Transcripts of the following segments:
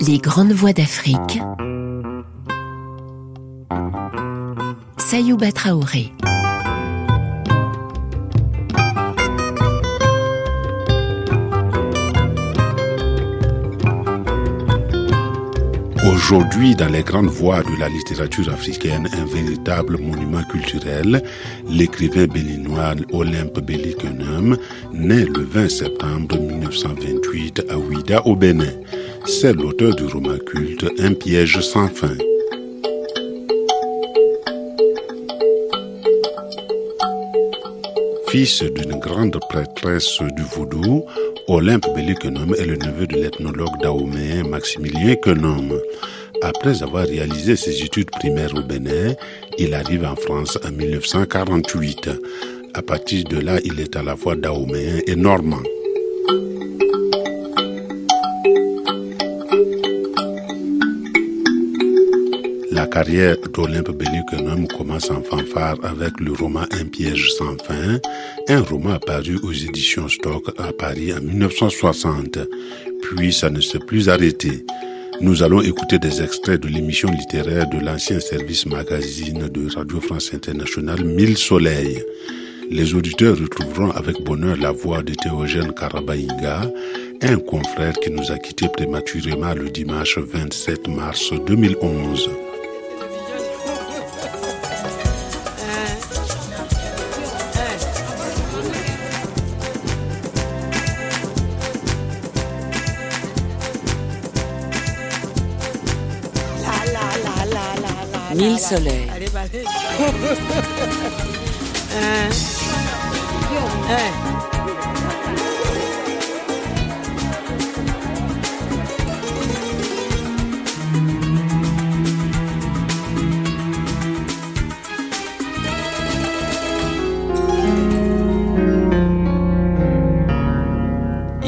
Les grandes voix d'Afrique. Sayouba Traoré. Aujourd'hui, dans les grandes voies de la littérature africaine, un véritable monument culturel, l'écrivain béninois Olympe Bellikenum, né le 20 septembre 1928 à Ouida au Bénin. C'est l'auteur du roman culte Un piège sans fin. Fils d'une grande prêtresse du vaudou, Olympe Bellikenum est le neveu de l'ethnologue dahoméen Maximilien Kenum. Après avoir réalisé ses études primaires au Bénin, il arrive en France en 1948. À partir de là, il est à la fois dahoméen et normand. La carrière d'Olympe Bellikenum commence en fanfare avec le roman Un piège sans fin, un roman apparu aux éditions Stock à Paris en 1960. Puis ça ne s'est plus arrêté. Nous allons écouter des extraits de l'émission littéraire de l'ancien service magazine de Radio France Internationale Mille Soleils. Les auditeurs retrouveront avec bonheur la voix de Théogène Karabaïga, un confrère qui nous a quittés prématurément le dimanche 27 mars 2011. Mille soleils.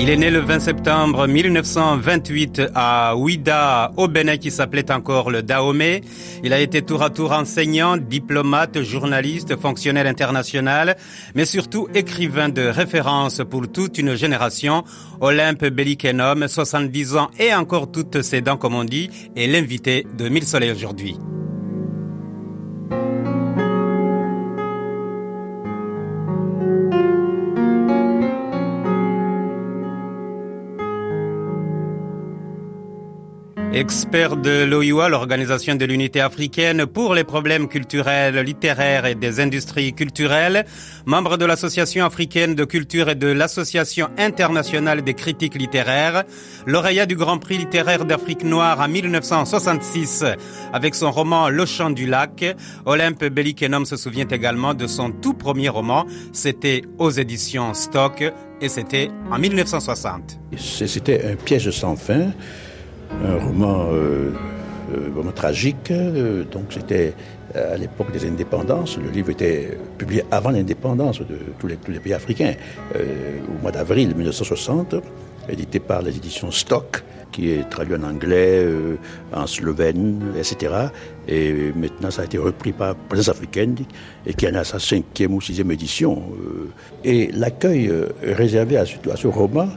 Il est né le 20 septembre 1928 à Ouida, au Bénin, qui s'appelait encore le Dahomey. Il a été tour à tour enseignant, diplomate, journaliste, fonctionnaire international, mais surtout écrivain de référence pour toute une génération. Olympe Bellikenum, 70 ans et encore toutes ses dents, comme on dit, est l'invité de Mille Soleils aujourd'hui. Expert de l'OIWA, l'Organisation de l'Unité africaine pour les problèmes culturels, littéraires et des industries culturelles, membre de l'Association africaine de culture et de l'Association internationale des critiques littéraires, lauréat du Grand Prix littéraire d'Afrique noire en 1966 avec son roman Le Chant du lac, Olympe Bellikenum se souvient également de son tout premier roman, c'était aux éditions Stock et c'était en 1960. C'était un piège sans fin un roman euh, euh, tragique. Euh, donc c'était à l'époque des indépendances. Le livre était publié avant l'indépendance de tous les, tous les, pays africains, au mois d'avril 1960, édité par les éditions Stock, qui est traduit en anglais, en slovène, etc. Et maintenant, ça a été repris par Présence africaine, et qui en a sa cinquième ou sixième édition. Et l'accueil réservé à ce roman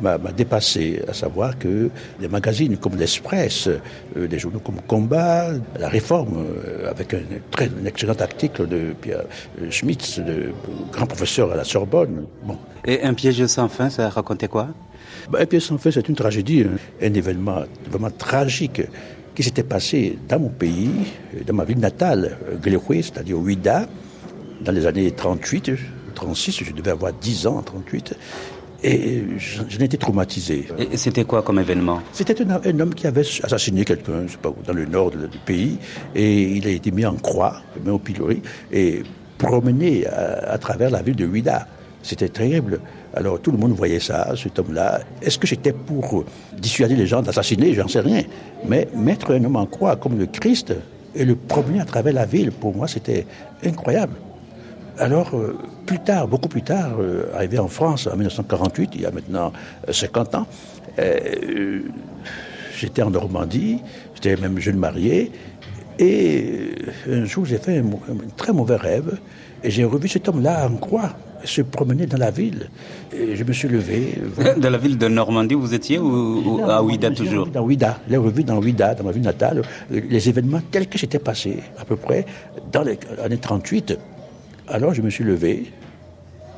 m'a dépassé, à savoir que des magazines comme l'Express, euh, des journaux comme Combat, La Réforme, euh, avec un, très, un excellent article de Pierre euh, Schmitz, de, grand professeur à la Sorbonne. Bon. Et Un piège sans fin, ça racontait quoi? Ben, Un piège sans fin, c'est une tragédie, un, un événement vraiment tragique qui s'était passé dans mon pays, dans ma ville natale, Gléroué, c'est-à-dire Ouida, dans les années 38, 36, je devais avoir 10 ans en 38, et j'en étais traumatisé. Et c'était quoi comme événement? C'était un, un, homme qui avait assassiné quelqu'un, je sais pas, dans le nord du pays, et il a été mis en croix, mis au pilori, et promené à, à travers la ville de Ouida. C'était terrible. Alors tout le monde voyait ça, cet homme-là. Est-ce que j'étais pour dissuader les gens d'assassiner? J'en sais rien. Mais mettre un homme en croix comme le Christ et le promener à travers la ville, pour moi, c'était incroyable. Alors, euh, plus tard, beaucoup plus tard, euh, arrivé en France en 1948, il y a maintenant 50 ans, euh, j'étais en Normandie, j'étais même jeune marié, et un jour j'ai fait un, un, très mauvais rêve, et j'ai revu cet homme-là en croix. se promener dans la ville. Et je me suis levé. Dans la ville de Normandie, vous étiez ou, à Ouida toujours? Dans Ouida, les revues dans Ouida, dans ma ville natale, les événements tels que j'étais passé, à peu près, dans les années 38. Alors je me suis levé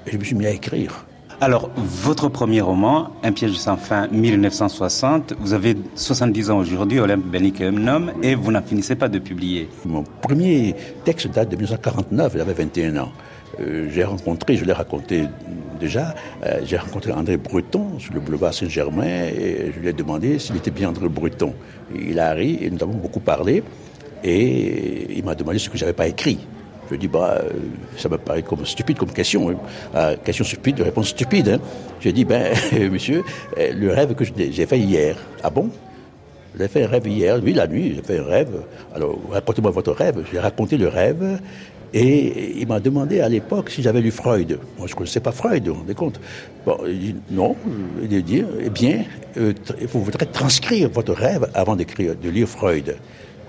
et je me suis mis à écrire. Alors, votre premier roman, Un piège sans fin, 1960, vous avez 70 ans aujourd'hui, Olympe Bennicum et vous n'en finissez pas de publier. Mon premier texte date de 1949, j'avais 21 ans. Euh, j'ai rencontré, je l'ai raconté déjà, euh, j'ai rencontré André Breton sur le boulevard Saint-Germain et je lui ai demandé s'il était bien André Breton. Il a ri et nous avons beaucoup parlé et il m'a demandé ce que j'avais pas écrit. Je dis, bah, euh, ça me paraît comme stupide comme question. Hein. question stupide, réponse stupide. Hein. Je dis, ben, monsieur, le rêve que j'ai fait hier. Ah bon? J'ai fait un rêve hier. Oui, la nuit, j'ai fait un rêve. Alors, racontez-moi votre rêve. J'ai raconté le rêve et il m'a demandé à l'époque si j'avais lu Freud. Moi, je ne connaissais pas Freud, vous vous rendez compte? Bon, il dit non. Il dit, eh bien, euh, vous faudrait transcrire votre rêve avant de lire Freud.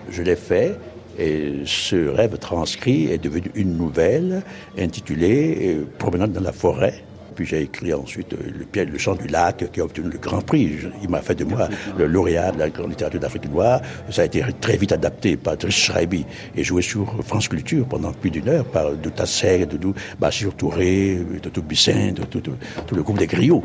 Je l'ai fait. Et ce rêve transcrit est devenu une nouvelle intitulée euh, Promenade dans la forêt puis j'ai écrit ensuite euh, le, chant du lac qui a obtenu le Grand Prix. Il m'a fait de moi le lauréat de la grande littérature d'Afrique noire. Ça a été très vite adapté par Driss Schreiby et joué sur France Culture pendant plus d'une heure par Douta Sey, Doudou Bachir Touré, Doudou Bissin, tout le groupe des griots.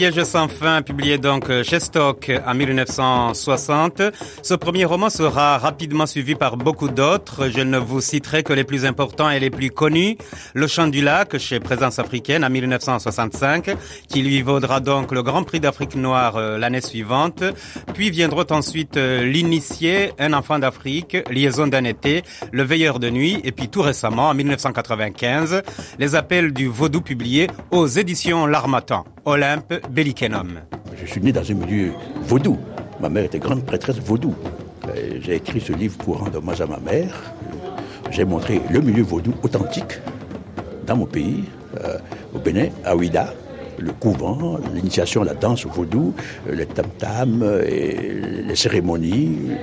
Piège sans fin, publié donc euh, chez Stock en 1960. Ce premier roman sera rapidement suivi par beaucoup d'autres. Je ne vous citerai que les plus importants et les plus connus. Le Chant du Lac chez Présence africaine en 1965, qui lui vaudra donc le Grand Prix d'Afrique noire euh, l'année suivante. Puis viendront ensuite euh, L'initié, Un enfant d'Afrique, Liaison d'un été, Le veilleur de nuit, et puis tout récemment, en 1995, Les appels du vaudou publiés aux éditions L'Armatan. Olympe Je suis né dans un milieu vaudou. Ma mère était grande prêtresse vaudou. Euh, j'ai écrit ce livre pour rendre hommage à ma mère. J'ai montré le milieu vaudou authentique dans mon pays, euh, au Bénin, à Ouida, le couvent, l'initiation la danse vaudou, euh, les tam-tams, les cérémonies,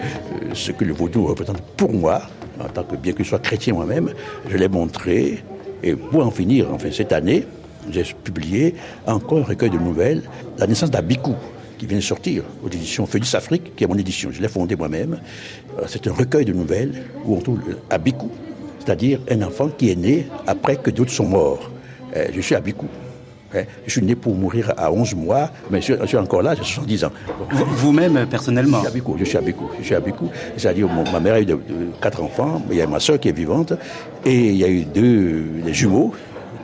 ce que le vaudou représente pour moi, en tant que bien que je sois chrétien moi-même, je l'ai montré. Et pour en finir, enfin cette année, j'ai publié encore un recueil de nouvelles, La naissance d'Abikou, qui vient de sortir aux éditions Félix Afrique, qui est mon édition. Je l'ai fondé moi-même. Euh, c'est un recueil de nouvelles où on trouve Abikou, c'est-à-dire un enfant qui est né après que d'autres sont morts. Euh, je suis Abikou. Hein. Je suis né pour mourir à 11 mois, mais je suis encore là, j'ai 70 ans. Vous-même, personnellement? Je suis Abikou, je suis Abikou. Je suis Abikou. C'est-à-dire, ma mère a eu quatre enfants, il y a ma soeur qui est vivante, et il y a eu deux des jumeaux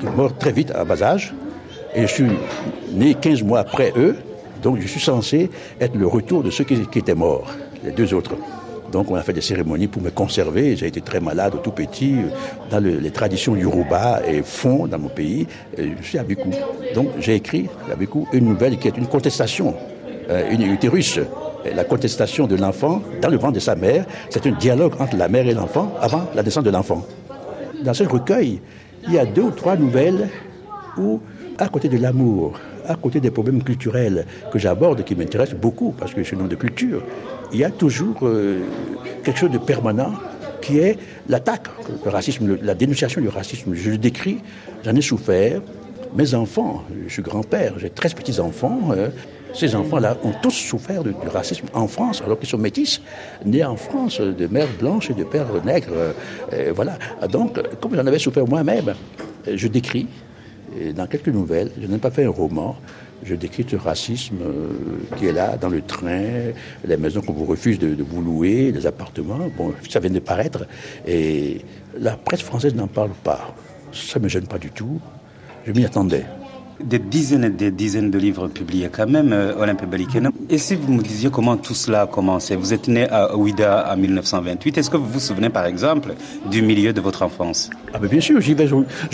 mort très vite à bas âge. Et je suis né 15 mois après eux. Donc je suis censé être le retour de ceux qui, étaient morts, les deux autres. Donc on a fait des cérémonies pour me conserver. J'ai été très malade tout petit, dans les traditions Yoruba et fond dans mon pays. je suis à Bikou. Donc j'ai écrit à Bikou une nouvelle qui est une contestation, euh, une utérus. La contestation de l'enfant dans le ventre de sa mère, c'est un dialogue entre la mère et l'enfant avant la naissance de l'enfant. Dans ce recueil, il y a deux ou trois nouvelles où, à côté de l'amour, à côté des problèmes culturels que j'aborde, qui m'intéressent beaucoup, parce que je suis nom de culture, il y a toujours euh, quelque chose de permanent qui est l'attaque, le racisme, la dénonciation du racisme. Je le décris, j'en ai souffert. Mes enfants, je suis grand-père, j'ai 13 petits-enfants. Euh, ces enfants-là ont tous souffert du racisme en France, alors qu'ils sont métis, nés en France, de mères blanches et de pères nègres. Euh, voilà. Donc, comme j'en avais souffert moi-même, je décris, dans quelques nouvelles, je n'ai pas fait un roman, je décris ce racisme euh, qui est là dans le train, les maisons qu'on vous refuse de, de, vous louer, les appartements. Bon, ça vient de paraître. Et la presse française n'en parle pas. Ça ne me gêne pas du tout. Je m'y attendais des dizaines et des dizaines de livres publiés quand même, euh, Olympe Belliken. Et si vous me disiez comment tout cela a commencé Vous êtes né à Ouida en 1928. Est-ce que vous vous souvenez par exemple du milieu de votre enfance? Ah Bien sûr, je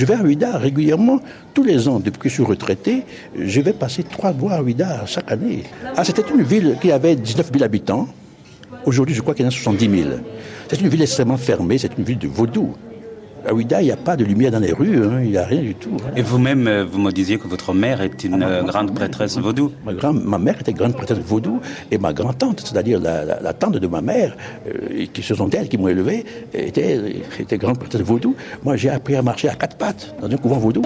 vais à Ouida régulièrement. Tous les ans, depuis que je suis retraité, je vais passer trois mois à Ouida chaque année. Ah, C'était une ville qui avait 19 000 habitants. Aujourd'hui, je crois qu'il y en a 70 000. C'est une ville extrêmement fermée, c'est une ville de vaudou. À Ouida, il n'y a pas de lumière dans les rues, hein, il n'y a rien du tout. Et vous-même, euh, vous me disiez que votre mère est une ah, grande prêtresse vaudou ma, grand, ma, mère était grande prêtresse vaudou, et ma grand-tante, c'est-à-dire la, tante de ma mère, euh, qui ce sont elles qui m'ont élevé, était, était grande prêtresse vaudou. Moi, j'ai appris à marcher à quatre pattes dans un couvent vaudou.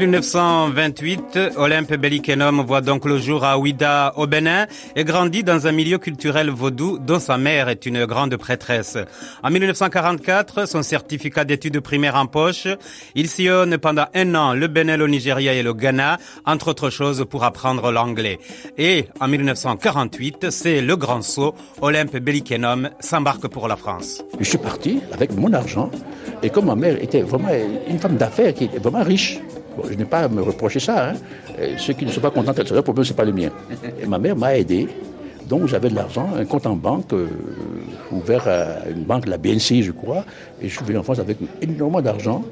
1928, Olympe Bellikenum voit donc le jour à Ouida au Bénin et grandit dans un milieu culturel vaudou dont sa mère est une grande prêtresse. En 1944, son certificat d'études primaires en poche, il sillonne pendant un an le Bénin, le Nigeria et le Ghana, entre autres choses pour apprendre l'anglais. Et en 1948, c'est le grand saut, Olympe Bellikenum s'embarque pour la France. Je suis parti avec mon argent et comme ma mère était vraiment une femme d'affaires qui était vraiment riche, je n'ai pas à me reprocher ça. Hein. Ceux qui ne sont pas contents, c'est leur problème, ce n'est pas le mien. Et ma mère m'a aidé. Donc j'avais de l'argent, un compte en banque, euh, ouvert à une banque, la BNC, je crois. Et je suis venu en France avec énormément d'argent.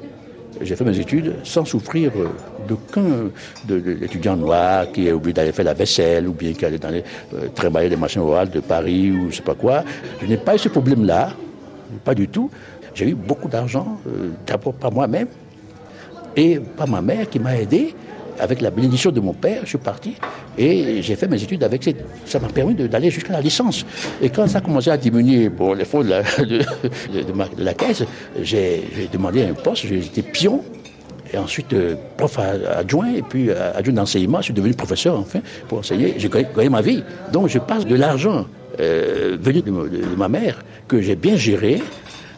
J'ai fait mes études sans souffrir euh, d'aucun de, l'étudiant noir qui est obligé d'aller faire la vaisselle ou bien qui allait les, euh, travailler des machines orales de Paris ou je sais pas quoi. Je n'ai pas eu ce problème-là, pas du tout. J'ai eu beaucoup d'argent, d'abord par moi-même, et par ma mère qui m'a aidé. Avec la bénédiction de mon père, je suis parti et j'ai fait mes études avec cette... Ça m'a permis d'aller jusqu'à la licence. Et quand ça a commencé à diminuer bon, les fonds de la, caisse, j'ai demandé un poste, j'étais pion et ensuite euh, prof adjoint, et puis euh, adjoint d'enseignement, je suis devenu professeur enfin pour enseigner. J'ai gagné ma vie. Donc je passe de l'argent euh, venu de, ma mère que j'ai bien géré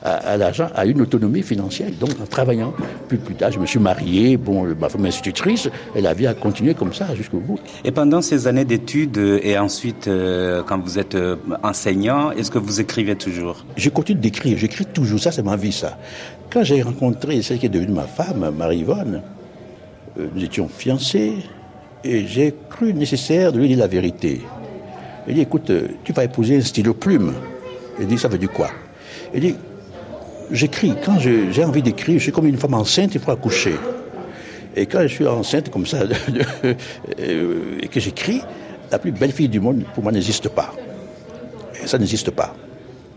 à, l'argent, à une autonomie financière. Donc, en travaillant, plus, plus tard, je me suis marié, bon, ma femme institutrice, et la vie a continué comme ça jusqu'au bout. Et pendant ces années d'études, et ensuite, euh, quand vous êtes euh, enseignant, est-ce que vous écrivez toujours? Je continue d'écrire, j'écris toujours, ça c'est ma vie, ça. Quand j'ai rencontré celle qui est devenue ma femme, Marie-Yvonne, euh, nous étions fiancés, et j'ai cru nécessaire de lui dire la vérité. Elle dit, écoute, tu vas épouser un stylo plume. Elle dit, ça veut dire quoi? Elle dit, j'écris. Quand j'ai envie d'écrire, je suis comme une femme enceinte, il faut accoucher. Et quand je suis enceinte comme ça, euh, et que j'écris, la plus belle fille du monde, pour moi, n'existe pas. Ça n'existe pas.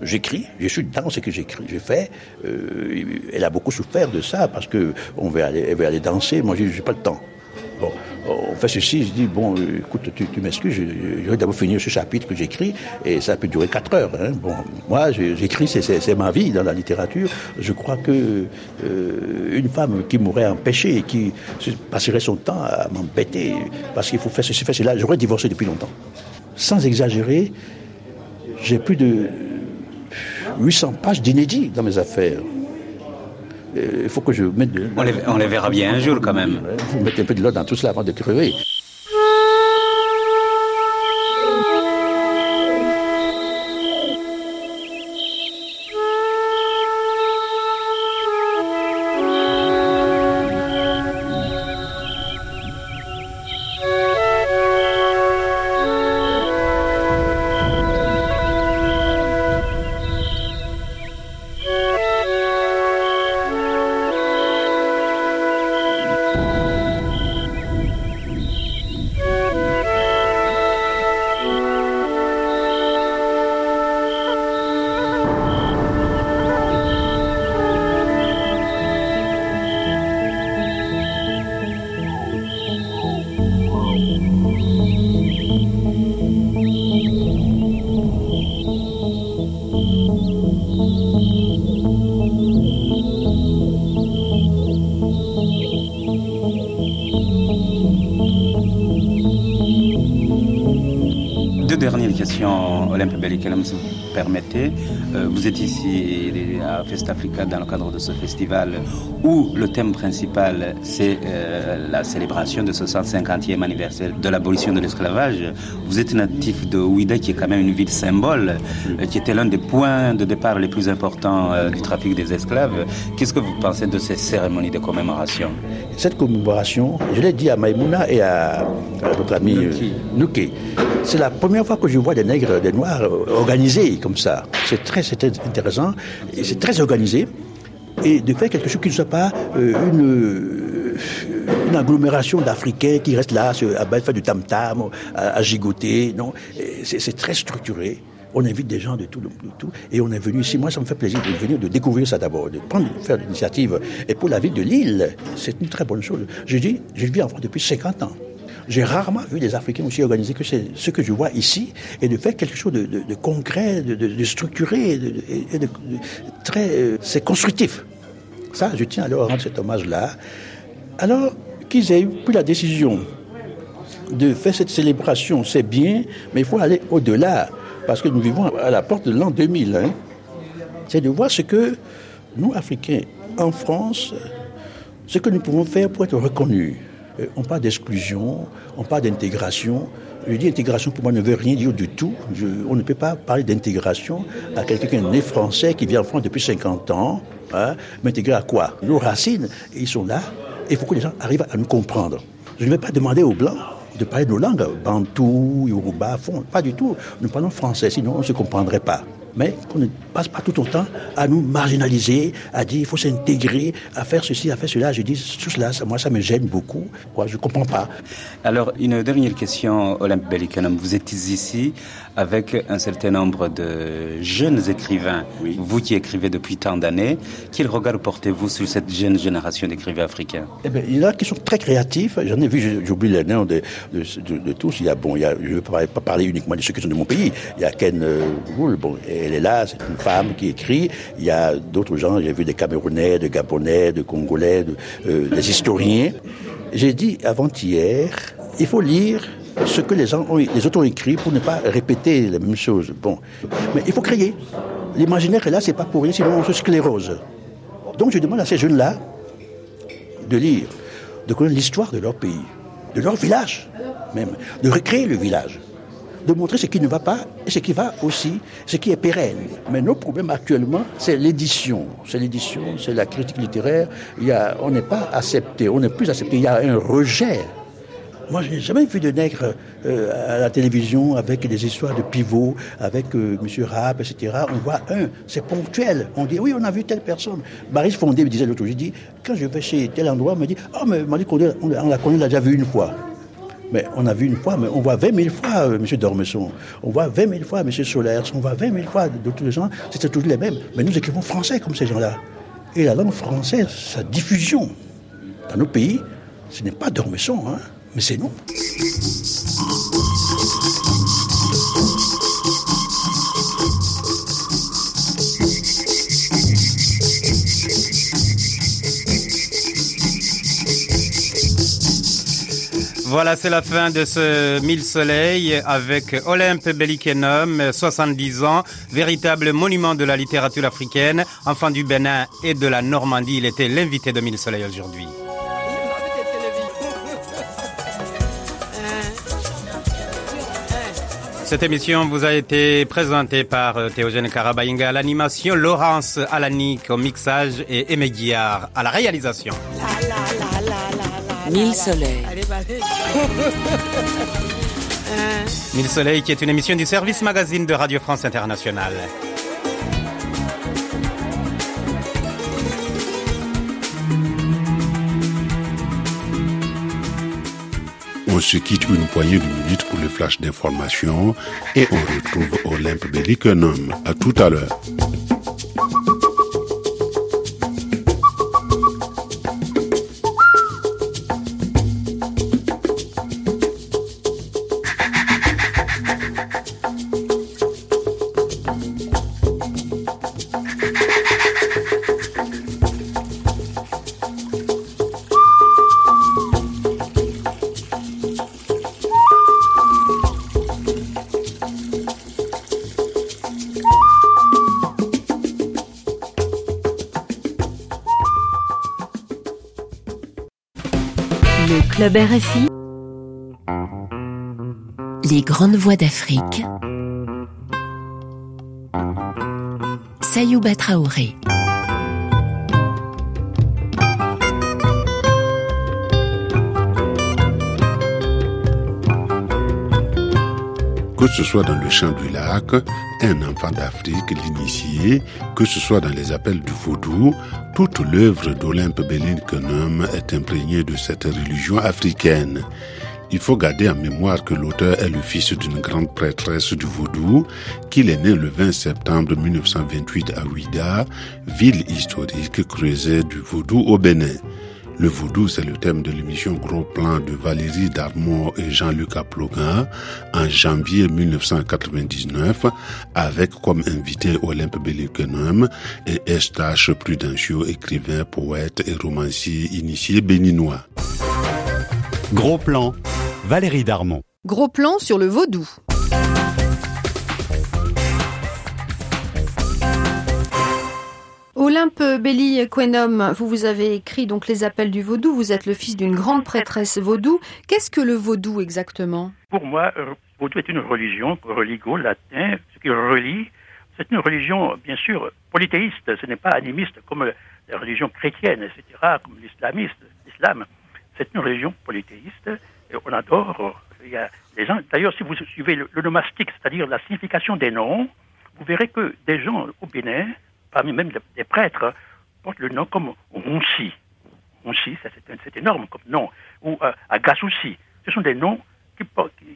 J'écris, je suis dans ce que j'écris, j'ai fait. Euh, elle a beaucoup souffert de ça parce que veut aller, veut aller danser. Moi, j'ai pas le temps. On fait ceci, je dis, bon, écoute, tu, m'excuses, je, vais d'abord finir ce chapitre que j'écris, et ça peut durer quatre heures. Hein. Bon, moi, j'écris, c'est ma vie dans la littérature. Je crois que euh, une femme qui m'aurait empêché, qui passerait son temps à m'embêter, parce qu'il faut faire ceci, faire cela, j'aurais divorcé depuis longtemps. Sans exagérer, j'ai plus de 800 pages d'inédits dans mes affaires. Il faut que je mette On les, on les verra bien un jour quand même. Vous mettez un peu de l'eau dans tout cela avant de crever. Si vous permettez. Vous êtes ici à Fest Africa dans le cadre de ce festival où le thème principal c'est euh, la célébration de ce 150e anniversaire de l'abolition de l'esclavage. Vous êtes natif de Ouida qui est quand même une ville symbole, euh, qui était l'un des points de départ les plus importants du trafic des esclaves. Qu'est-ce que vous pensez de ces cérémonies de commémoration? Cette commémoration, je l'ai dit à Maïmouna et à, votre ami Nuke, c'est la première fois que je vois des nègres, des noirs organisés comme ça. C'est très, intéressant c'est très organisé. Et de faire quelque chose qui ne soit pas une, une agglomération d'Africains qui restent là à faire du tam-tam, à, gigoter. Non, c'est très structuré. On invite des gens de tout, de tout. Et on est venu ici. Moi, ça me fait plaisir de venir, de découvrir ça d'abord, de prendre, faire l'initiative. Et pour la ville de Lille, c'est une très bonne chose. Je dis, je vis en France depuis 50 ans. J'ai rarement vu des Africains aussi organisés que ce que je vois ici, et de faire quelque chose de, concret, de, structuré, et de, très, euh, c'est constructif. Ça, je tiens à leur rendre cet hommage-là. Alors qu'ils aient pris la décision de faire cette célébration, c'est bien, mais il faut aller au-delà parce que nous vivons à la porte de l'an 2000, hein. c'est de voir ce que nous, Africains, en France, ce que nous pouvons faire pour être reconnus. Euh, on parle d'exclusion, on parle d'intégration. Je dis intégration pour moi ne veut rien dire du tout. on ne peut pas parler d'intégration à quelqu'un né français, qui vit en France depuis 50 ans. Hein, m'intégrer à quoi? Nos racines, ils sont là. Il faut que les gens arrivent à nous comprendre. Je ne vais pas demander aux Blancs de parler nos langues, bantou, yoruba, fond, pas du tout. Nous parlons français, sinon on ne se comprendrait pas mais qu'on ne passe pas tout autant à nous marginaliser, à dire il faut s'intégrer, à faire ceci, à faire cela. Je dis tout cela, moi ça me gêne beaucoup. Moi, je ne comprends pas. Alors, une dernière question, Olympe Bellicanum. Vous êtes ici avec un certain nombre de jeunes écrivains, vous qui écrivez depuis tant d'années. Quel regard portez-vous sur cette jeune génération d'écrivains africains? Eh bien, Il y en a qui sont très créatifs. J'en ai vu, j'oublie les noms de, de, tous. Il y a, bon, il y a, je ne veux pas parler uniquement de ceux qui sont de mon pays. Il y a Ken euh, bon, elle est là, c'est une femme qui écrit. Il y a d'autres gens, j'ai vu des Camerounais, des Gabonais, des Congolais, euh, des historiens. J'ai dit avant-hier, il faut lire ce que les, gens ont, autres ont écrit pour ne pas répéter les mêmes choses. Bon, mais il faut créer. L'imaginaire est là, c'est pas pour rien, sinon on se sclérose. Donc je demande à ces jeunes-là de lire, de connaître l'histoire de leur pays, de leur village même, de recréer le village, de montrer ce qui ne va pas et ce qui va aussi, ce qui est pérenne. Mais nos problèmes actuellement, c'est l'édition. C'est l'édition, c'est la critique littéraire. Il y a, on n'est pas accepté, on n'est plus accepté. Il y a un rejet moi, je n'ai jamais vu de nègre euh, à la télévision avec des histoires de pivots, avec M. Rapp, etc. On voit un, c'est ponctuel. On dit, oui, on a vu telle personne. Marie Fondé me disait l'autre jour, je dis, quand je vais chez tel endroit, on me dit, oh, mais Marie Fondé, on, la on l'a déjà vu une fois. Mais on a vu une fois, mais on voit 20 000 fois euh, M. Dormesson, on voit 20 000 fois M. Solaire, on voit 20 000 fois d'autres gens, c'est toujours les mêmes. Mais nous écrivons français comme ces gens-là. Et la langue française, sa diffusion dans nos pays, ce n'est pas Dormesson, hein mais c'est nous. Voilà, c'est la fin de ce Mille Soleils avec Olympe Bellikenum, 70 ans, véritable monument de la littérature africaine, enfant du Bénin et de la Normandie. Il était l'invité de Mille Soleils aujourd'hui. Cette émission vous a été présentée par euh, Théogène Karabaïnga à l'animation, Laurence Alanique au mixage et Aimé Guillard à la réalisation. Mille soleils. Mille soleils qui est une émission du service magazine de Radio France Internationale. On se quitte une poignée de minutes pour le flash d'information et on retrouve Olympe Belliconum. À tout à l'heure. Les grandes voix d'Afrique. Sayouba Traoré. Que ce soit dans le champ du lac, un enfant d'Afrique, l'initié, que ce soit dans les appels du vaudou, toute l'œuvre d'Olympe Bellinkenum est imprégnée de cette religion africaine. Il faut garder en mémoire que l'auteur est le fils d'une grande prêtresse du vaudou, qu'il est né le 20 septembre 1928 à Ouida, ville historique creusée du vaudou au Bénin. Le vaudou, c'est le thème de l'émission Gros Plan de Valérie Darmon et Jean-Luc Aplogan en janvier 1999 avec comme invité Olympe Bellikenum et Estache Prudencio, écrivain, poète et romancier initié béninois. Gros Plan Valérie Darmon. Gros plan sur le vaudou. Olympe Belli Quenom, vous vous avez écrit donc les appels du vaudou. Vous êtes le fils d'une grande prêtresse vaudou. Qu'est-ce que le vaudou exactement? Pour moi, euh, vaudou est une religion, religo latin, ce qui relie. C'est une religion, bien sûr, polythéiste. Ce n'est pas animiste comme les religions chrétiennes, etc., comme l'islamiste, l'islam. C'est une religion polythéiste on adore. Il y a des gens, d'ailleurs, si vous suivez le, nomastique, c'est-à-dire la signification des noms, vous verrez que des gens au Bénin, parmi même des prêtres, portent le nom comme Ronsi. Ronsi, c'est énorme comme nom. Ou euh, Agasoussi. Ce sont des noms qui,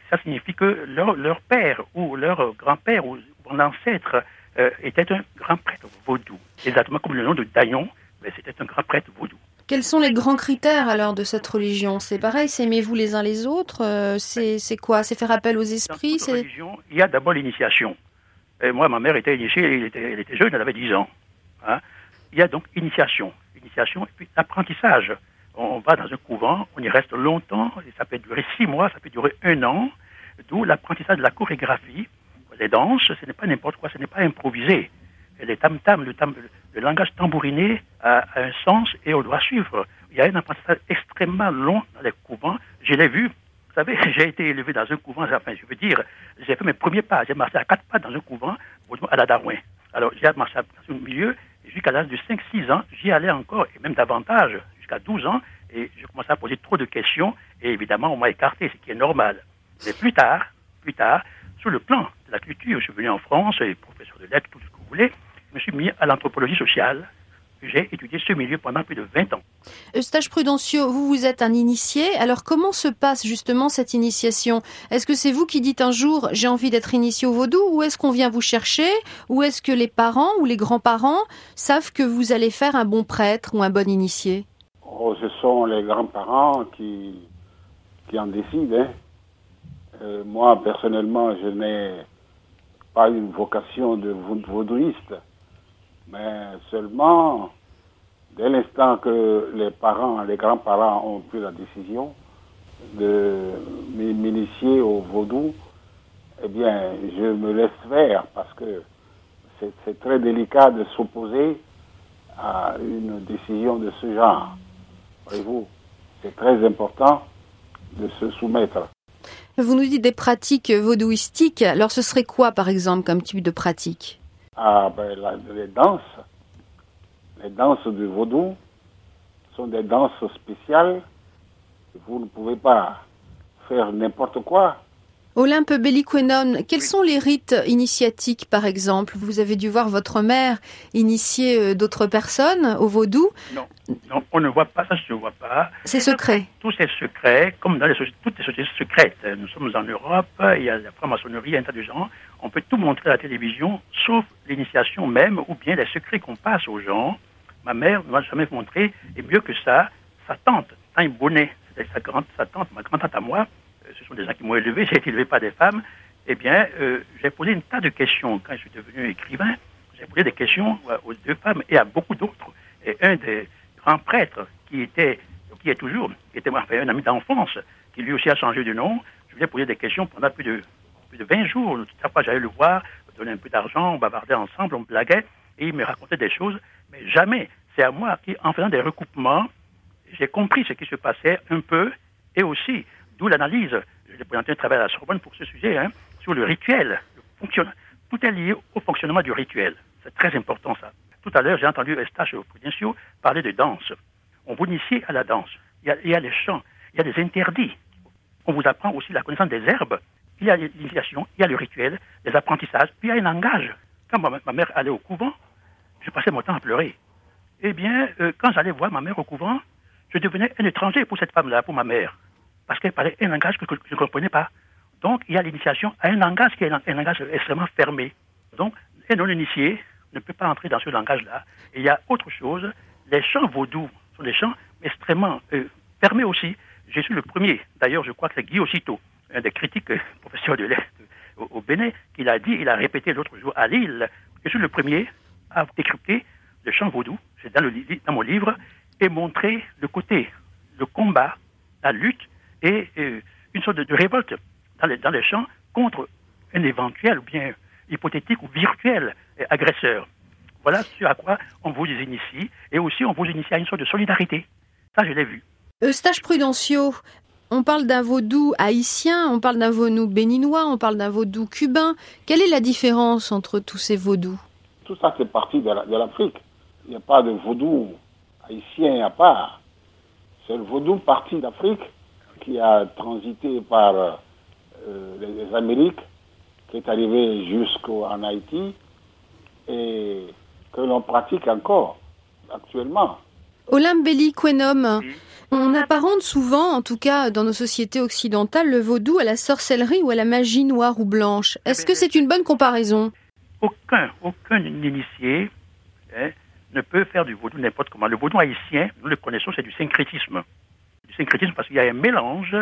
ça signifie que leur, père ou leur grand-père ou mon ancêtre euh, était un grand prêtre vaudou. Exactement comme le nom de Dayon, mais c'était un grand prêtre vaudou. Quels sont les grands critères alors de cette religion? C'est pareil, c'est aimez-vous les uns les autres? Euh, C'est quoi? C'est faire appel aux esprits? Dans religion, il y a d'abord l'initiation. Moi, ma mère était initiée, elle était, jeune, elle avait 10 ans. Hein. Il y a donc initiation. Initiation et puis apprentissage. On va dans un couvent, on y reste longtemps, et ça peut durer 6 mois, ça peut durer un an, d'où l'apprentissage de la chorégraphie. Les danses, ce n'est pas n'importe quoi, ce n'est pas improvisé. Les le, tam, le langage tambouriné a, un sens et on doit suivre. Il y a un apprentissage extrêmement long dans les couvents. Je l'ai vu. Savez, j'ai été élevé dans un couvent, enfin, je veux dire, j'ai fait mes premiers pas. J'ai marché à quatre pas dans un couvent à la Darwin. Alors, j'ai marché dans un milieu jusqu'à l'âge de 5-6 ans. J'y allais encore, et même davantage, jusqu'à 12 ans, et je commençais à poser trop de questions, et évidemment, on m'a écarté, ce qui est normal. Mais plus tard, plus tard, sur le plan de la culture, je suis venu en France, et professeur de lettres, tout ce que vous voulez, je me suis mis à l'anthropologie sociale. J'ai étudié ce milieu pendant plus de 20 ans. Eustache Prudencio, vous, vous êtes un initié. Alors, comment se passe justement cette initiation? Est-ce que c'est vous qui dites un jour j'ai envie d'être initié au vaudou ou est-ce qu'on vient vous chercher? Ou est-ce que les parents ou les grands-parents savent que vous allez faire un bon prêtre ou un bon initié? Oh, Ce sont les grands-parents qui, qui en décident. Hein. Euh, moi, personnellement, je n'ai pas une vocation de vaudouiste. Mais seulement, dès l'instant que les parents, les grands-parents ont pris la décision de m'initier au vaudou, eh bien, je me laisse faire parce que c'est très délicat de s'opposer à une décision de ce genre. Voyez-vous, c'est très important de se soumettre. Vous nous dites des pratiques vaudouistiques. Alors, ce serait quoi, par exemple, comme type de pratique? Ah, ben, les danses, les danses du vaudou sont des danses spéciales. Vous ne pouvez pas faire n'importe quoi. Olympe Belliquenon, quels sont les rites initiatiques, par exemple? Vous avez dû voir votre mère initier euh, d'autres personnes au vaudou Non, non, on ne voit pas, ça je ne vois pas. C'est secret Tous ces secrets, comme dans les toutes les sociétés secrètes. Nous sommes en Europe, il y a la franc-maçonnerie, un tas de gens. On peut tout montrer à la télévision, sauf l'initiation même, ou bien les secrets qu'on passe aux gens. Ma mère ne m'a jamais montré, et mieux que ça, sa tante, Tante Bonnet, c'était sa, grande, sa tante, ma grand-tante à moi, ce sont des gens qui m'ont élevé, j'ai été élevé par des femmes, eh bien, euh, j'ai posé une tas de questions. Quand je suis devenu écrivain, j'ai posé des questions aux deux femmes et à beaucoup d'autres. Et un des grands prêtres qui était, qui est toujours, qui était enfin, un ami d'enfance, qui lui aussi a changé de nom, je lui ai posé des questions pendant plus de, plus de 20 jours. Chaque fois, j'allais le voir, me donner un peu d'argent, on bavardait ensemble, on blaguait, et il me racontait des choses, mais jamais. C'est à moi qui, en faisant des recoupements, j'ai compris ce qui se passait un peu, et aussi, D'où l'analyse. J'ai présenté un travail à la Sorbonne pour ce sujet, hein, sur le rituel. Tout est lié au fonctionnement du rituel. C'est très important, ça. Tout à l'heure, j'ai entendu Estache Prudencio parler de danse. On vous initie à la danse. Il y, a, les chants, il y a des interdits. On vous apprend aussi la connaissance des herbes. il y a l'initiation, il y a le rituel, les apprentissages, puis il y a un langage. Quand ma, mère allait au couvent, je passais mon temps à pleurer. Eh bien, euh, quand j'allais voir ma mère au couvent, je devenais un étranger pour cette femme-là, pour ma mère, parce qu'elle parlait un langage que, je ne comprenais pas. Donc, il y a l'initiation à un langage qui est un, langage extrêmement fermé. Donc, un non-initié ne peut pas entrer dans ce langage-là. Et il y a autre chose, les chants vaudous sont des chants extrêmement euh, fermés aussi. Je suis le premier, d'ailleurs, je crois que c'est Guy Aussitôt, un des critiques euh, professeurs de l'Est au, Bénin, qui l'a dit, il a répété l'autre jour à Lille, je suis le premier à décrypter le chant vaudou, c'est dans, dans mon livre, et montrer le côté, le combat, la lutte et euh, une sorte de, révolte dans les, dans les champs contre un éventuel ou bien hypothétique ou virtuel euh, agresseur. Voilà ce à quoi on vous initie et aussi on vous initie à une sorte de solidarité. Ça, je l'ai vu. Eustache Prudencio, on parle d'un vaudou haïtien, on parle d'un vaudou béninois, on parle d'un vaudou cubain. Quelle est la différence entre tous ces vaudous? Tout ça, c'est parti de l'Afrique. Il n'y a pas de vaudou haïtien à part. C'est le vaudou parti d'Afrique qui a transité par euh, les Amériques, qui est arrivé jusqu'en Haïti et que l'on pratique encore actuellement. Olympe Belli Quenom, on apparente souvent, en tout cas dans nos sociétés occidentales, le vaudou à la sorcellerie ou à la magie noire ou blanche. Est-ce que c'est une bonne comparaison? Aucun, aucun initié hein, ne peut faire du vaudou n'importe comment. Le vaudou haïtien, nous le connaissons, c'est du syncrétisme. Du syncrétisme parce qu'il y a un mélange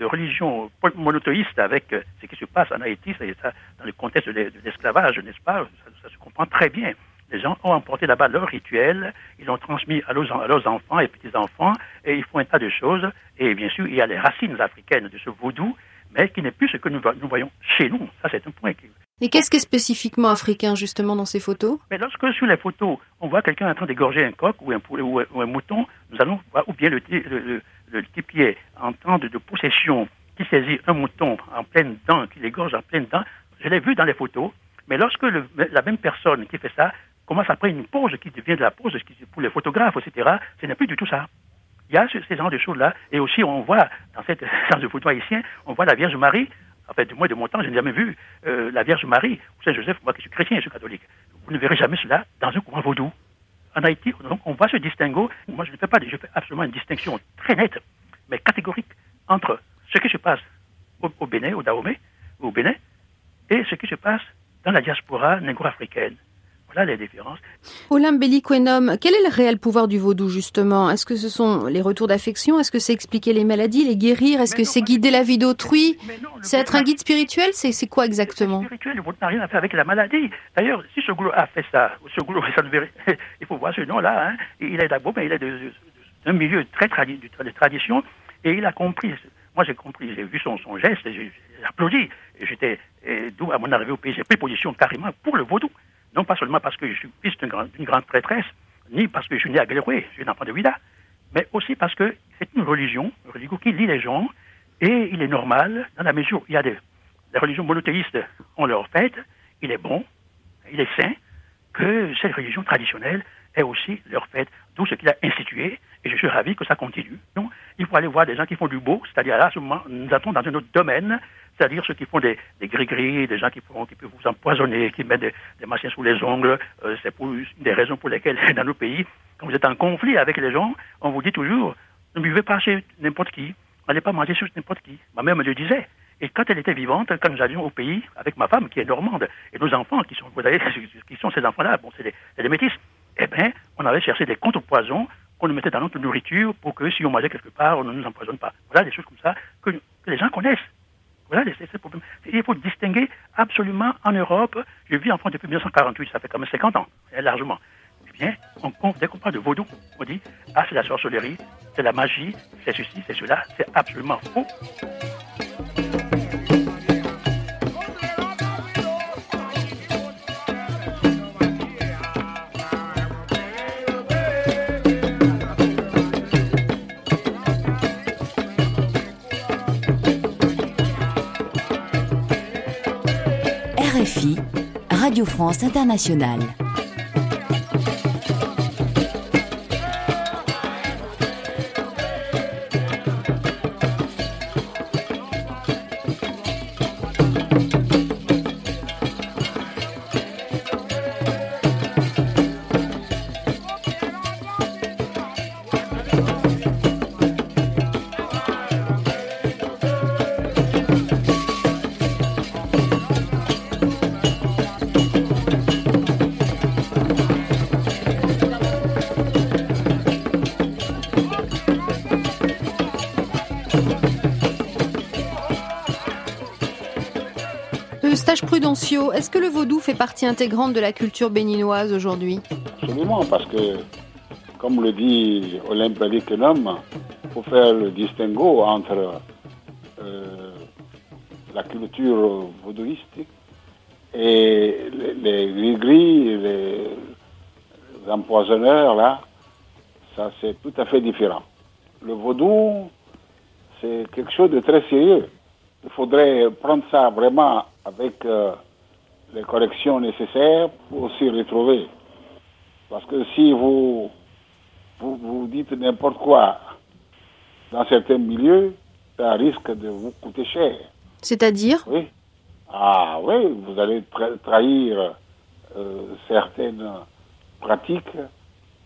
de religion monothéiste avec euh, ce qui se passe en Haïti, ça, dans le contexte de l'esclavage, n'est-ce pas? Ça, se comprend très bien. Les gens ont emporté là-bas leur rituel, ils l'ont transmis à leurs, à leurs enfants et petits-enfants, et ils font un tas de choses. Et bien sûr, il y a les racines africaines de ce vaudou, mais qui n'est plus ce que nous, nous voyons chez nous. Ça, c'est un point qui, et qu'est-ce qui est spécifiquement africain justement dans ces photos? Mais lorsque sur les photos, on voit quelqu'un en train d'égorger un coq ou un poulet ou un, mouton, nous allons voir ou bien le, le, le, tipier en temps de, possession qui saisit un mouton en pleine dent, qui l'égorge en pleine dent. Je l'ai vu dans les photos, mais lorsque la même personne qui fait ça commence après une pause qui devient de la pause pour les photographes, etc., ce n'est plus du tout ça. Il y a ces genres de choses-là. Et aussi, on voit, dans cette séance de photo haïtien, on voit la Vierge Marie en fait, du moins de mon temps, je n'ai jamais vu euh, la Vierge Marie ou Saint-Joseph, moi qui suis chrétien je suis catholique. Vous ne verrez jamais cela dans un courant vaudou. En Haïti, on voit ce distinguo. Moi, je ne fais pas, absolument une distinction très nette, mais catégorique, entre ce qui se passe au, Bénin, au Dahomey, au Bénin, et ce qui se passe dans la diaspora négro-africaine. Voilà les différences. Olympe quel est le réel pouvoir du vaudou justement? Est-ce que ce sont les retours d'affection? Est-ce que c'est expliquer les maladies, les guérir? Est-ce que c'est guider la vie d'autrui? C'est être un guide spirituel? C'est quoi exactement? Spirituel, le vaudou n'a rien à faire avec la maladie. D'ailleurs, si ce goulot a fait ça, ce goulot, ça il faut voir ce nom-là. Hein. Il est d'abord, mais il est d'un milieu très de tradition et il a compris. Moi, j'ai compris, j'ai vu son, son geste, j'ai applaudi. J'étais, d'où à mon arrivée au pays, j'ai pris position carrément pour le vaudou. Non pas seulement parce que je suis fils d'une grande, prêtresse, ni parce que je suis né à Guéléroué, je suis un enfant de Ouida, mais aussi parce que c'est une religion, une religion qui lie les gens, et il est normal, dans la mesure où il y a des, religions monothéistes ont leur fête, il est bon, il est sain, que cette religion traditionnelle ait aussi leur fête, d'où ce qu'il a institué, et je suis ravi que ça continue. Il faut aller voir des gens qui font du beau, c'est-à-dire là, nous attendons dans un autre domaine, c'est-à-dire ceux qui font des, des gris-gris, des gens qui, font, qui peuvent vous empoisonner, qui mettent des, machines sous les ongles. Euh, c'est pour des raisons pour lesquelles, dans nos pays, quand vous êtes en conflit avec les gens, on vous dit toujours, ne buvez pas chez n'importe qui, n'allez pas manger chez n'importe qui. Ma mère me le disait. Et quand elle était vivante, quand nous allions au pays avec ma femme qui est normande, et nos enfants qui sont, vous savez, qui sont ces enfants-là, bon, c'est des, des, métis, eh bien, on avait cherché des contrepoisons qu'on nous mettait dans notre nourriture pour que si on mangeait quelque part, on ne nous empoisonne pas. Voilà des choses comme ça que les gens connaissent. Voilà les, problèmes. Il faut distinguer absolument en Europe. Je vis en France depuis 1948, ça fait quand même 50 ans, largement. Eh bien, on, dès qu'on parle de vaudou, on dit Ah, c'est la sorcellerie, c'est la magie, c'est ceci, c'est cela. C'est absolument faux. France Internationale. Est-ce que le vaudou fait partie intégrante de la culture béninoise aujourd'hui Absolument, parce que, comme le dit Olympe Likenum, il faut faire le distinguo entre euh, la culture vaudouistique et les gris-gris, les, empoisonneurs, là, ça c'est tout à fait différent. Le vaudou, c'est quelque chose de très sérieux. Il faudrait prendre ça vraiment avec euh, les corrections nécessaires pour s'y retrouver. Parce que si vous, vous, vous dites n'importe quoi dans certains milieux, ça risque de vous coûter cher. C'est-à-dire? Oui. Ah oui, vous allez trahir euh, certaines pratiques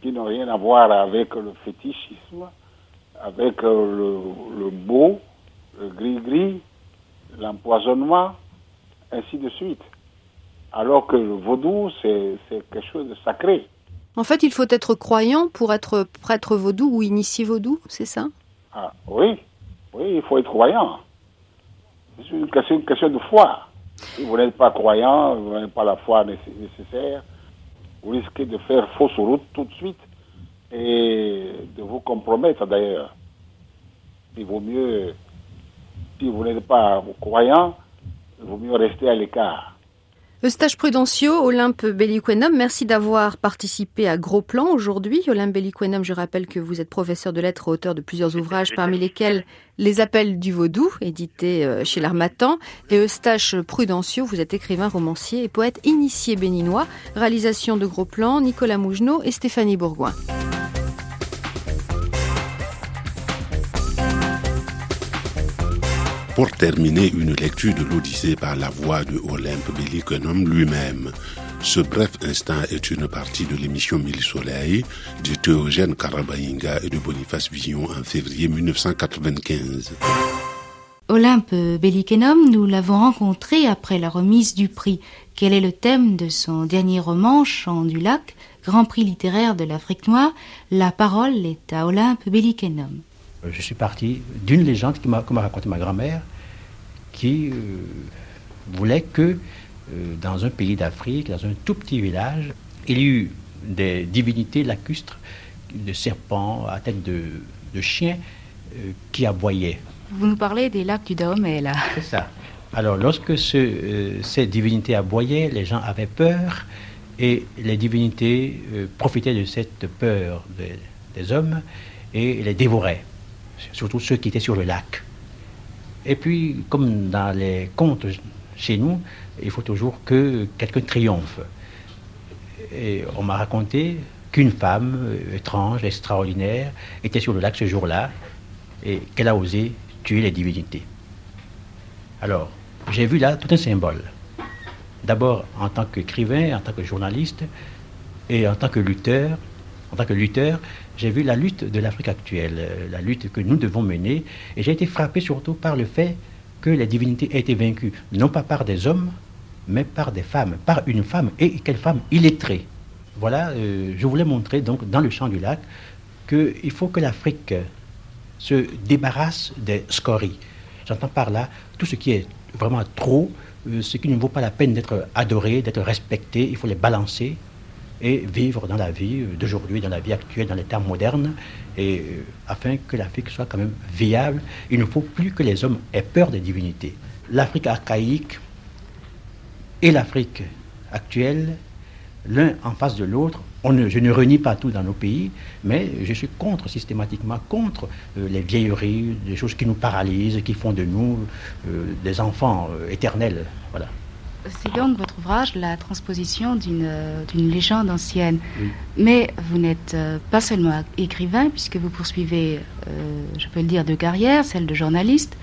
qui n'ont rien à voir avec le fétichisme, avec euh, le, beau, le gris-gris, l'empoisonnement, ainsi de suite. Alors que le vaudou, c'est quelque chose de sacré. En fait, il faut être croyant pour être prêtre vaudou ou initié vaudou, c'est ça? Ah, Oui, oui, il faut être croyant. C'est une question, une question de foi. Si vous n'êtes pas croyant, vous n'avez pas la foi nécessaire, vous risquez de faire fausse route tout de suite et de vous compromettre d'ailleurs. Il vaut mieux, si vous n'êtes pas croyant, il vaut mieux rester à l'écart. Eustache Prudencio, Olympe Belliquenum, merci d'avoir participé à Gros Plan aujourd'hui. Olympe Belliquenum, je rappelle que vous êtes professeur de lettres, auteur de plusieurs ouvrages, parmi lesquels Les Appels du Vaudou, édité euh, chez l'Armatan. Et Eustache Prudencio, vous êtes écrivain, romancier et poète initié béninois. Réalisation de Gros Plan, Nicolas Mougenot et Stéphanie Bourgoin. Pour terminer, une lecture de l'Odyssée par la voix de Olympe Belliconum lui-même. Ce bref instant est une partie de l'émission Mille Soleil de Théogène Karabaïnga et de Boniface Villon en février 1995. Olympe Bellikenum, nous l'avons rencontré après la remise du prix. Quel est le thème de son dernier roman, Chant du lac, Grand Prix littéraire de l'Afrique noire? La parole est à Olympe Bellikenum. Je suis parti d'une légende que m'a raconté ma grand-mère, qui euh, voulait que euh, dans un pays d'Afrique, dans un tout petit village, il y eut des divinités lacustres, de serpents à tête de, de chiens euh, qui aboyaient. Vous nous parlez des lacs du Dahomey, là. C'est ça. Alors, lorsque ces divinités aboyaient, les gens avaient peur et les divinités profitaient de cette peur des hommes et les dévoraient surtout ceux qui étaient sur le lac. Et puis, comme dans les contes chez nous, il faut toujours que quelqu'un triomphe. Et on m'a raconté qu'une femme euh, étrange, extraordinaire, était sur le lac ce jour-là et qu'elle a osé tuer les divinités. Alors, j'ai vu là tout un symbole. D'abord en tant qu'écrivain, en tant que journaliste et en tant que lutteur. En tant que lutteur, j'ai vu la lutte de l'Afrique actuelle, euh, la lutte que nous devons mener, et j'ai été frappé surtout par le fait que les divinités aient été vaincues, non pas par des hommes, mais par des femmes, par une femme, et quelle femme illettrée. Voilà, euh, je voulais montrer donc dans le champ du lac qu'il faut que l'Afrique se débarrasse des scories. J'entends par là tout ce qui est vraiment trop, euh, ce qui ne vaut pas la peine d'être adoré, d'être respecté, il faut les balancer et vivre dans la vie d'aujourd'hui, dans la vie actuelle, dans les termes modernes, et euh, afin que l'Afrique soit quand même viable, il ne faut plus que les hommes aient peur des divinités. L'Afrique archaïque et l'Afrique actuelle, l'un en face de l'autre, je ne renie pas tout dans nos pays, mais je suis contre, systématiquement contre euh, les vieilleries, des choses qui nous paralysent, qui font de nous euh, des enfants éternels. Voilà. C'est donc votre ouvrage la transposition d'une légende ancienne. Mais vous n'êtes euh, pas seulement écrivain, puisque vous poursuivez, euh, je peux le dire, deux carrières, celle de journaliste,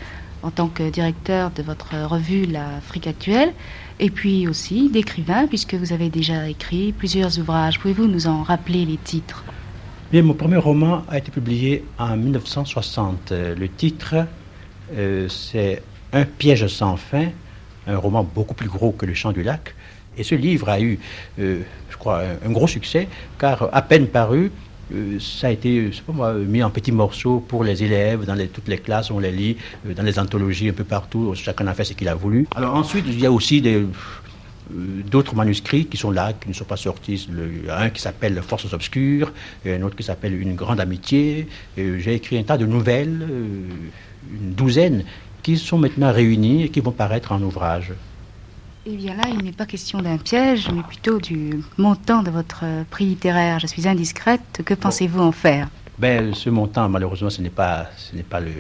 en tant que directeur de votre revue L'Afrique actuelle, et puis aussi d'écrivain, puisque vous avez déjà écrit plusieurs ouvrages. Pouvez-vous nous en rappeler les titres? Bien, mon premier roman a été publié en 1960. Le titre, euh, c'est Un piège sans fin un roman beaucoup plus gros que Le Chant du Lac. Et ce livre a eu, euh, je crois, un, gros succès, car à peine paru, euh, ça a été, pas moi, mis en petits morceaux pour les élèves, dans toutes les classes, on les lit, dans les anthologies, un peu partout, chacun a fait ce qu'il a voulu. Alors ensuite, il y a aussi d'autres manuscrits qui sont là, qui ne sont pas sortis. un qui s'appelle Forces obscures, et un autre qui s'appelle Une grande amitié. J'ai écrit un tas de nouvelles, une douzaine, qui sont maintenant réunies et qui vont paraître en ouvrage. Eh bien là, il n'est pas question d'un piège, mais plutôt du montant de votre prix littéraire. Je suis indiscrète. Que pensez-vous en faire? Ben, Ce montant, malheureusement, ce n'est pas, ce n'est pas le,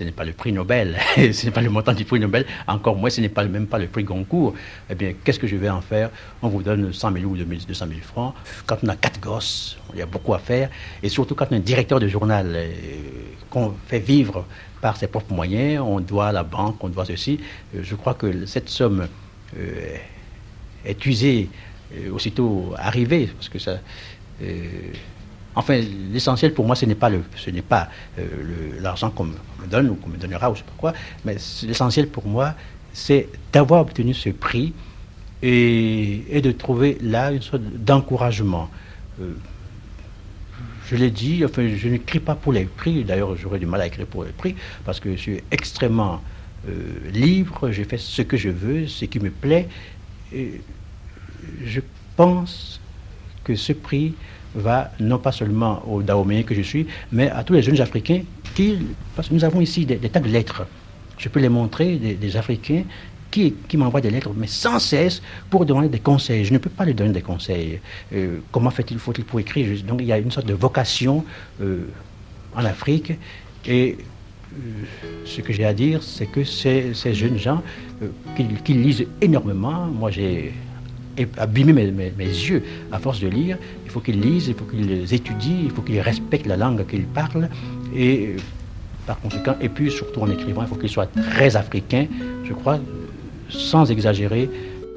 ce n'est pas le prix Nobel, ce n'est pas le montant du prix Nobel, encore moins ce n'est pas, même pas le prix Goncourt. Eh bien, qu'est-ce que je vais en faire? On vous donne 100 000 ou 200 000 francs. Quand on a quatre gosses, il y a beaucoup à faire. Et surtout quand on est directeur de journal, euh, qu'on fait vivre par ses propres moyens, on doit à la banque, on doit ceci. Euh, je crois que cette somme euh, est usée aussitôt arrivée, parce que ça... Enfin, l'essentiel pour moi, ce n'est pas, le, ce n'est pas euh, l'argent qu'on me donne ou qu'on me donnera ou je sais pas quoi, mais l'essentiel pour moi, c'est d'avoir obtenu ce prix et, de trouver là une sorte d'encouragement. Euh, je l'ai dit, je n'écris pas pour les prix, d'ailleurs j'aurais du mal à écrire pour les prix, parce que je suis extrêmement euh, libre, j'ai fait ce que je veux, ce qui me plaît, et je pense que ce prix va non pas seulement aux Dahoméens que je suis, mais à tous les jeunes Africains qui, parce que nous avons ici des, tas de lettres. Je peux les montrer, des, Africains qui, qui m'envoient des lettres, mais sans cesse, pour demander des conseils. Je ne peux pas leur donner des conseils. Euh, comment fait-il, faut-il pour écrire? Donc il y a une sorte de vocation euh, en Afrique. Et euh, ce que j'ai à dire, c'est que ces, ces, jeunes gens qui, qui lisent énormément, moi j'ai abîmer mes, mes, yeux à force de lire. Il faut qu'ils lisent, il faut qu'ils étudient, il faut qu'ils respectent la langue qu'ils parlent. Et par conséquent, et puis surtout en écrivant, il faut qu'ils soient très africains. Je crois, sans exagérer,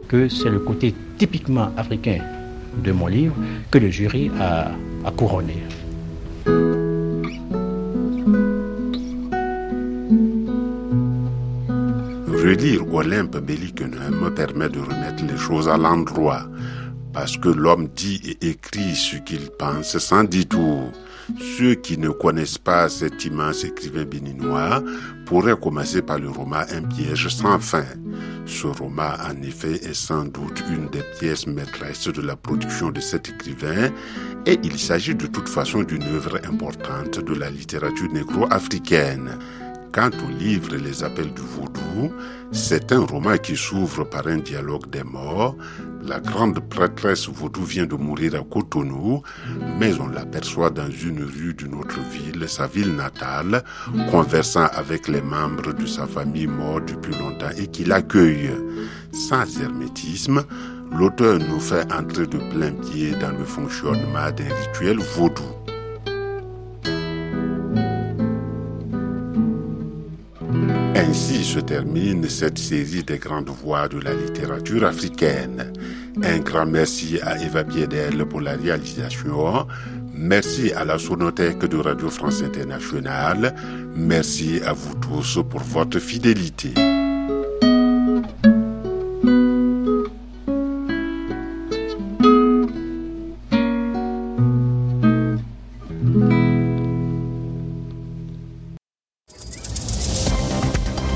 que c'est le côté typiquement africain de mon livre que le jury a couronné. Relire Olympe me permet de remettre les choses à l'endroit, parce que l'homme dit et écrit ce qu'il pense sans détour. Ceux qui ne connaissent pas cet immense écrivain béninois pourraient commencer par le roman Un piège sans fin. Ce roman, en effet, est sans doute une des pièces maîtresses de la production de cet écrivain et il s'agit de toute façon d'une œuvre importante de la littérature négro-africaine. Quant au livre Les appels du vaudou, c'est un roman qui s'ouvre par un dialogue des morts. La grande prêtresse vaudou vient de mourir à Cotonou, mais on l'aperçoit dans une rue d'une autre ville, sa ville natale, conversant avec les membres de sa famille morts depuis longtemps et qui l'accueillent. Sans hermétisme, l'auteur nous fait entrer de plein pied dans le fonctionnement d'un rituel vaudou. Ainsi se termine cette série des grandes voix de la littérature africaine. Un grand merci à Eva Biedel pour la réalisation. Merci à la Sonothèque de Radio France Internationale. Merci à vous tous pour votre fidélité.